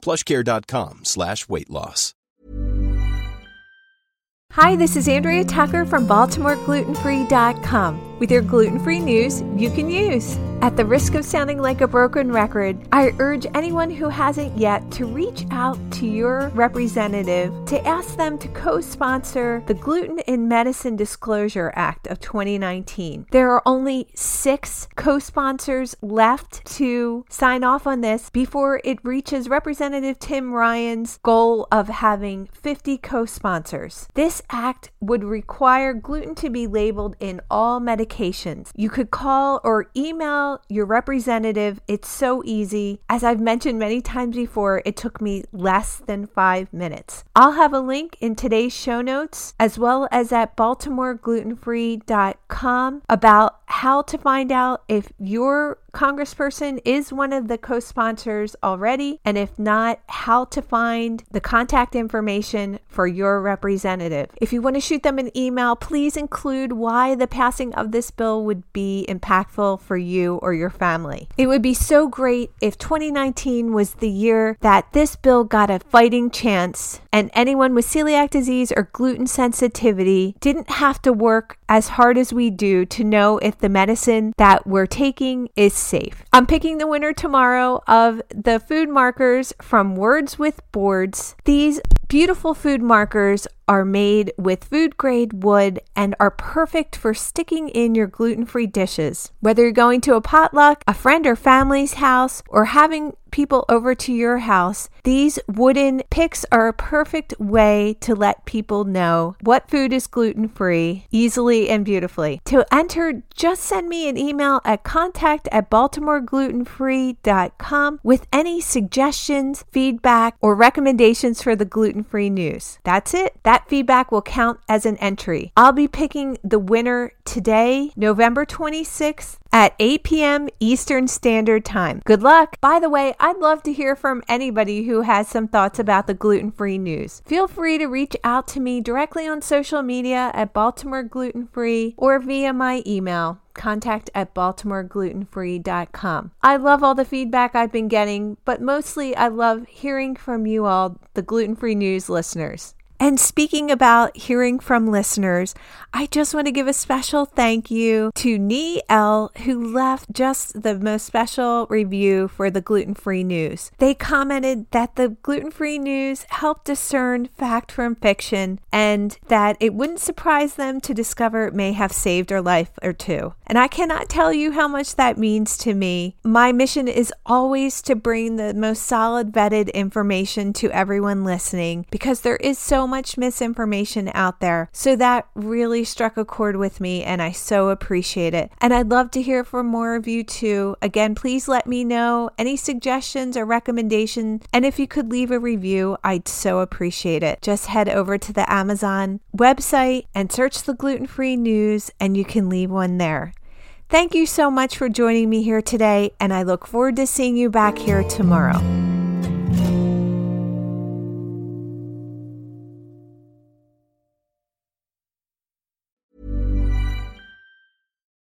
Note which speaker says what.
Speaker 1: plushcare.com slash weight loss.
Speaker 2: Hi, this is Andrea Tucker from BaltimoreGlutenFree.com with your gluten-free news you can use. At the risk of sounding like a broken record, I urge anyone who hasn't yet to reach out to your representative to ask them to co-sponsor the Gluten in Medicine Disclosure Act of 2019. There are only six co-sponsors left to sign off on this before it reaches Representative Tim Ryan's goal of having 50 co-sponsors. This act would require gluten to be labeled in all medications. You could call or email your representative. It's so easy. As I've mentioned many times before, it took me less than five minutes. I'll have a link in today's show notes as well as at baltimoreglutenfree.com about how to find out if your congressperson is one of the co sponsors already, and if not, how to find the contact information for your representative. If you want to shoot them an email, please include why the passing of this bill would be impactful for you or your family. It would be so great if 2019 was the year that this bill got a fighting chance and anyone with celiac disease or gluten sensitivity didn't have to work as hard as we do to know if the medicine that we're taking is safe. I'm picking the winner tomorrow of the food markers from Words with Boards. These beautiful food markers are made with food grade wood and are perfect for sticking in your gluten free dishes. Whether you're going to a potluck, a friend or family's house, or having people over to your house, these wooden picks are a perfect way to let people know what food is gluten free easily and beautifully. To enter, just send me an email at contact at baltimoreglutenfree.com with any suggestions, feedback, or recommendations for the gluten free news. That's it. That feedback will count as an entry. I'll be picking the winner today, November 26th at 8 p.m. Eastern Standard Time. Good luck. By the way, I'd love to hear from anybody who has some thoughts about the gluten free news. Feel free to reach out to me directly on social media at Baltimore Gluten Free or via my email contact at baltimoreglutenfree.com. I love all the feedback I've been getting, but mostly I love hearing from you all, the gluten free news listeners. And speaking about hearing from listeners, I just want to give a special thank you to Nee L, who left just the most special review for the gluten free news. They commented that the gluten free news helped discern fact from fiction and that it wouldn't surprise them to discover it may have saved a life or two. And I cannot tell you how much that means to me. My mission is always to bring the most solid, vetted information to everyone listening because there is so much misinformation out there. So that really struck a chord with me, and I so appreciate it. And I'd love to hear from more of you too. Again, please let me know any suggestions or recommendations. And if you could leave a review, I'd so appreciate it. Just head over to the Amazon website and search the gluten free news, and you can leave one there. Thank you so much for joining me here today, and I look forward to seeing you back here tomorrow.